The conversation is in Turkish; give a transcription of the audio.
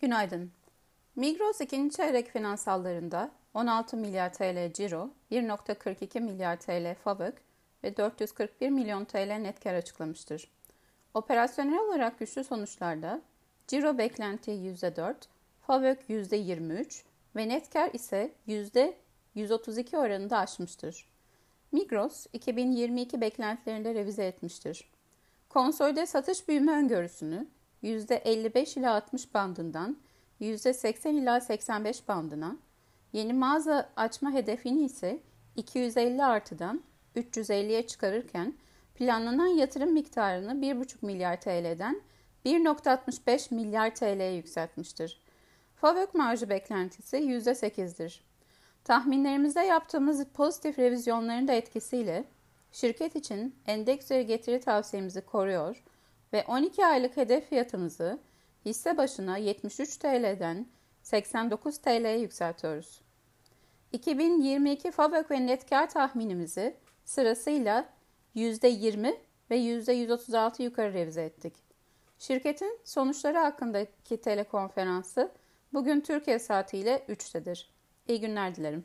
Günaydın. Migros ikinci çeyrek finansallarında 16 milyar TL ciro, 1.42 milyar TL FAVÖK ve 441 milyon TL net kar açıklamıştır. Operasyonel olarak güçlü sonuçlarda ciro beklenti %4, FAVÖK %23 ve net kar ise %132 oranında aşmıştır. Migros 2022 beklentilerinde revize etmiştir. Konsolide satış büyüme öngörüsünü %55 ila 60 bandından %80 ila 85 bandına, yeni mağaza açma hedefini ise 250 artıdan 350'ye çıkarırken planlanan yatırım miktarını 1,5 milyar TL'den 1.65 milyar TL'ye yükseltmiştir. FAVÖK marjı beklentisi %8'dir. Tahminlerimizde yaptığımız pozitif revizyonların da etkisiyle şirket için endeks getiri tavsiyemizi koruyor ve 12 aylık hedef fiyatımızı hisse başına 73 TL'den 89 TL'ye yükseltiyoruz. 2022 FAVÖK ve net kar tahminimizi sırasıyla %20 ve %136 yukarı revize ettik. Şirketin sonuçları hakkındaki telekonferansı bugün Türkiye saatiyle 3'tedir. İyi günler dilerim.